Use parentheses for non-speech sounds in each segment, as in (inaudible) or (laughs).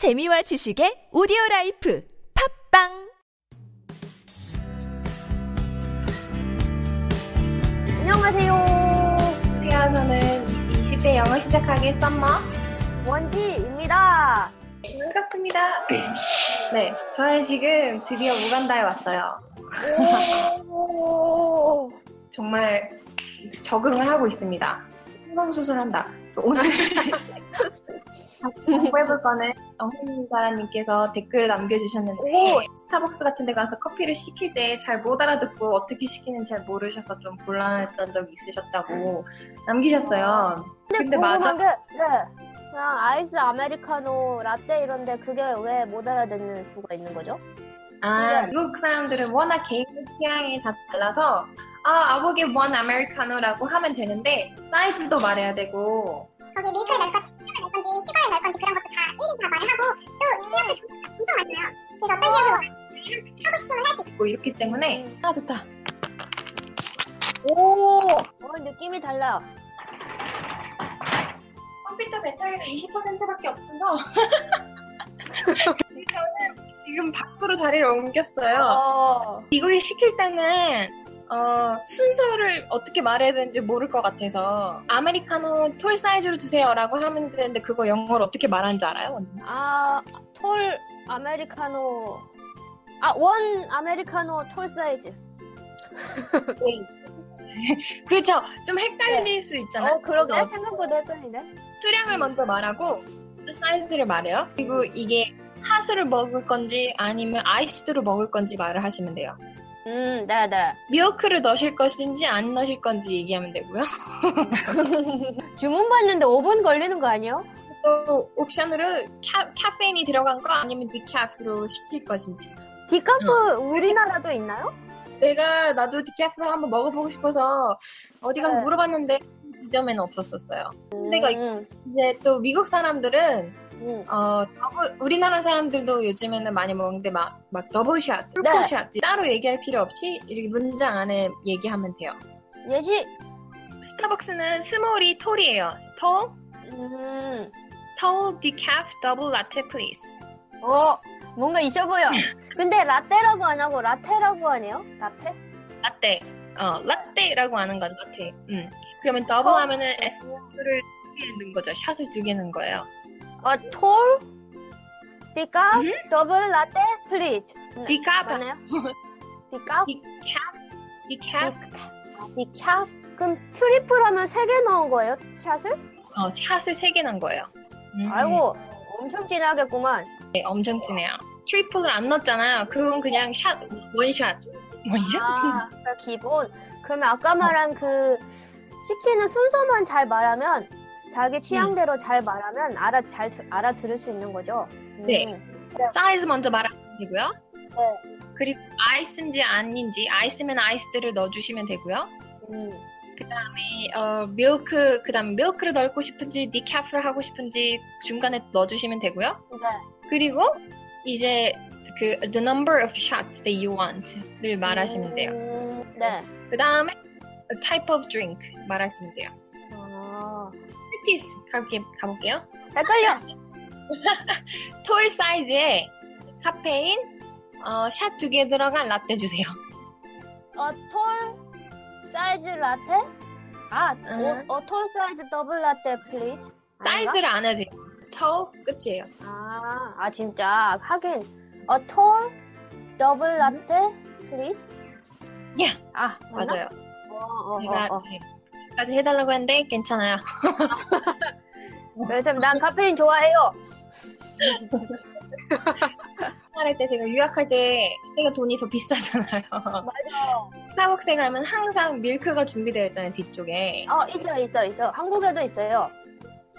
재미와 지식의 오디오 life 팟빵 안녕하세요. 안녕하세요. 저는 20대 영어 시작하기 썸머 원지입니다. 반갑습니다. 네, 저는 지금 드디어 우간다에 왔어요. 오. (laughs) 정말 적응을 하고 있습니다. 성수술한다. 오늘 (laughs) 공부해볼 거는 홍자라님께서 댓글을 남겨주셨는데 스타벅스 같은 데 가서 커피를 시킬 때 잘 못 알아듣고 어떻게 시키는지 잘 모르셔서 좀 곤란했던 적이 있으셨다고 남기셨어요. 근데, 근데 궁금한 맞아? 게, 네. 그냥 아이스 아메리카노 라떼 이런데 그게 왜 못 알아듣는 수가 있는 거죠? 아, 미국 사람들은 워낙 개인 취향이 다 달라서 아, I'll get one 아메리카노라고 하면 되는데 사이즈도 말해야 되고 거기 밀크를 넣을 건 넣을 건지, sugar를 넣을 건지 그런 것도 다 일일이 다 말을 하고 또 시럽도 엄청 많아요. 그래서 어떤 시럽을 원하는지 하고 싶으면 할 수 있고 이렇기 때문에 아 좋다. 오. 어, 느낌이 달라요. 컴퓨터 배터리가 20%밖에 없어서 (laughs) 저는 지금 밖으로 자리를 옮겼어요. 어. 미국에 시킬 때는 어, 순서를 어떻게 말해야 되는지 모를 것 같아서 아메리카노 tall 사이즈로 주세요라고 하면 되는데 그거 영어로 어떻게 말하는지 알아요? 원진아? 아, tall americano. 아, one americano tall size. (laughs) 그렇죠. 좀 헷갈릴 수 있잖아요. 어, 그러게. 생각보다 헷갈리네. 수량을 먼저 말하고 사이즈를 말해요. 그리고 이게 핫을 먹을 건지 아니면 iced로 먹을 건지 말을 하시면 돼요. 음, 네네. 밀크를 넣으실 것인지 안 넣으실 건지 얘기하면 되고요. (laughs) 주문 받는데 5분 걸리는 거 아니에요? 또 옵션으로 카, 카페인이 들어간 거 아니면 decaf로 시킬 것인지. decaf 우리나라도 있나요? 내가 나도 decaf로 한번 먹어보고 싶어서 어디 가서 네. 물어봤는데 지점에는 없었었어요. 근데가 음, 이제 또 미국 사람들은 음. 어, 더블, 우리나라 사람들도 요즘에는 많이 먹는데 막, 막 double shot, 네. triple shot 따로 얘기할 필요 없이 이렇게 문장 안에 얘기하면 돼요. 예시. 스타벅스는 small이 tall이에요. Tall, 음. Tall decaf double latte please. 어, 뭔가 있어 보여. (laughs) 근데 라떼라고 안 하고 라테라고 하네요? 라테? 라떼. 어, 라떼라고 하는 거죠, 라떼. 음. 그러면 더블 어. 하면은 S를 두 개 넣는 거죠. 샷을 두 개 넣는 거예요. 어, Tall? Decaf? 음? Double latte? Please. Decaf, 맞나요? Decaf? Decaf, decaf. Decaf? 그럼 triple 하면 3개 넣은 거예요? 샷을? 어, 샷을 세개 넣은 거예요. 음. 아이고, 엄청 진하겠구만. 네, 엄청 진해요. Triple을 안 넣었잖아요. 그건 그냥 샷, one shot. One shot? 아, 그러니까 기본. 그러면 아까 말한 그 시키는 순서만 잘 말하면 자기 취향대로 잘 말하면 알아 잘 들- 알아들을 수 있는 거죠. 음. 네. 사이즈 먼저 말하면 되고요. 네. 그리고 아이스인지 아닌지 아이스면 아이스들을 넣어주시면 되고요. 음. 그다음에 어, 밀크 그다음 밀크를 넣고 싶은지 디카프를 하고 싶은지 중간에 넣어주시면 되고요. 네. 그리고 이제 그 the number of shots that you want를 말하시면 돼요. 음, 네. 그다음에 a type of drink 말하시면 돼요. 아, practice 가볼게 가볼게요. 헷갈려. (laughs) Tall 사이즈에 카페인 어, 샷 두 개 들어간 라떼 주세요. 어, tall size latte? 아, 음. 어, 어, tall size double latte please. 사이즈를 안 해도 돼요. Tall 끝이에요. 아, 아 진짜 하긴 어, tall double latte please. 예. 아? 맞아요. 어, 어, 제가 어, 어. 까지 해달라고 했는데 괜찮아요. (laughs) 왜냐면 난 카페인 좋아해요. (laughs) 생활할 때 제가 유학할 때 그때가 돈이 더 비싸잖아요. 맞아. 스타벅스에 가면 항상 밀크가 준비되어 있잖아요 뒤쪽에. 어, 있어, 있어, 있어. 한국에도 있어요.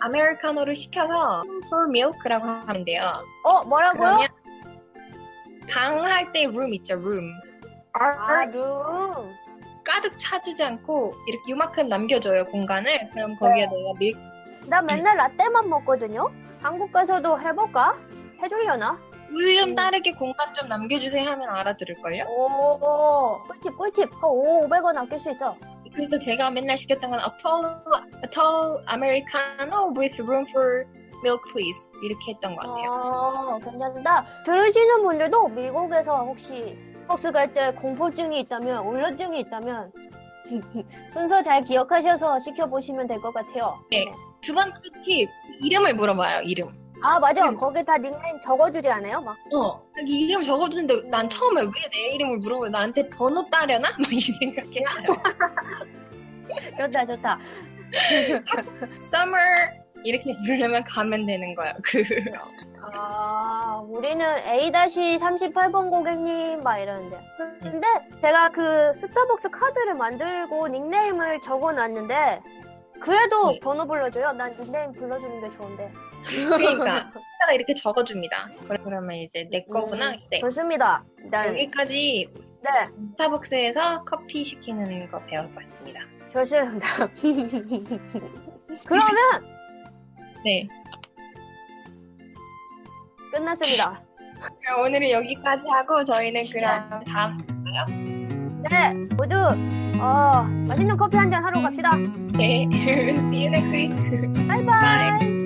아메리카노를 시켜서 for milk라고 하면 돼요. 어, 뭐라고요? 그러면 방할 때 room 있죠 room. 아, 룸. 가득 차주지 않고 이렇게 요만큼 남겨줘요 공간을. 그럼 거기에 내가 밀크 나 맨날 라떼만 먹거든요. 한국 가서도 해볼까? 해주려나? 우유 좀 따르게 공간 좀 남겨주세요 하면 알아들을걸요? 오, 꿀팁, 꿀팁. 어, 오, 500원 아낄 수 있어. 그래서 제가 맨날 시켰던 건 a tall, a tall Americano with room for milk please 이렇게 했던 것 같아요. 아, 괜찮다. 들으시는 분들도 미국에서 혹시 버스 갈 때 공포증이 있다면, 울렁증이 있다면, (laughs) 순서 잘 기억하셔서 시켜보시면 될 것 같아요. 네. 두 번째 팁 이름을 물어봐요. 이름. 아, 맞아. 음. 거기 다 닉네임 적어주지 않아요? 막. 어, 이 이름 적어주는데 난 처음에 왜 내 이름을 물어보고 나한테 번호 따려나? (laughs) 막 이 생각했어요. (laughs) 좋다, 좋다. Summer 이렇게 부르면 가면 되는 거예요. 그 아, 우리는 A-38번 고객님, 막 이러는데. 근데 제가 그 스타벅스 카드를 만들고 닉네임을 적어 놨는데, 그래도 네. 번호 불러줘요? 난 닉네임 불러주는 게 좋은데. 그러니까 여기다가 이렇게 적어줍니다. 그러면 이제 내 거구나. 네. 좋습니다. 일단, 여기까지 네, 스타벅스에서 커피 시키는 거 배워봤습니다. 좋습니다. (laughs) 그러면 네. 끝났습니다. 그럼 오늘은 여기까지 하고 저희는 그럼 다음 네, 모두, 어, 맛있는 커피 한 잔 하러 갑시다. 네. (laughs) See you next week. 바이바이!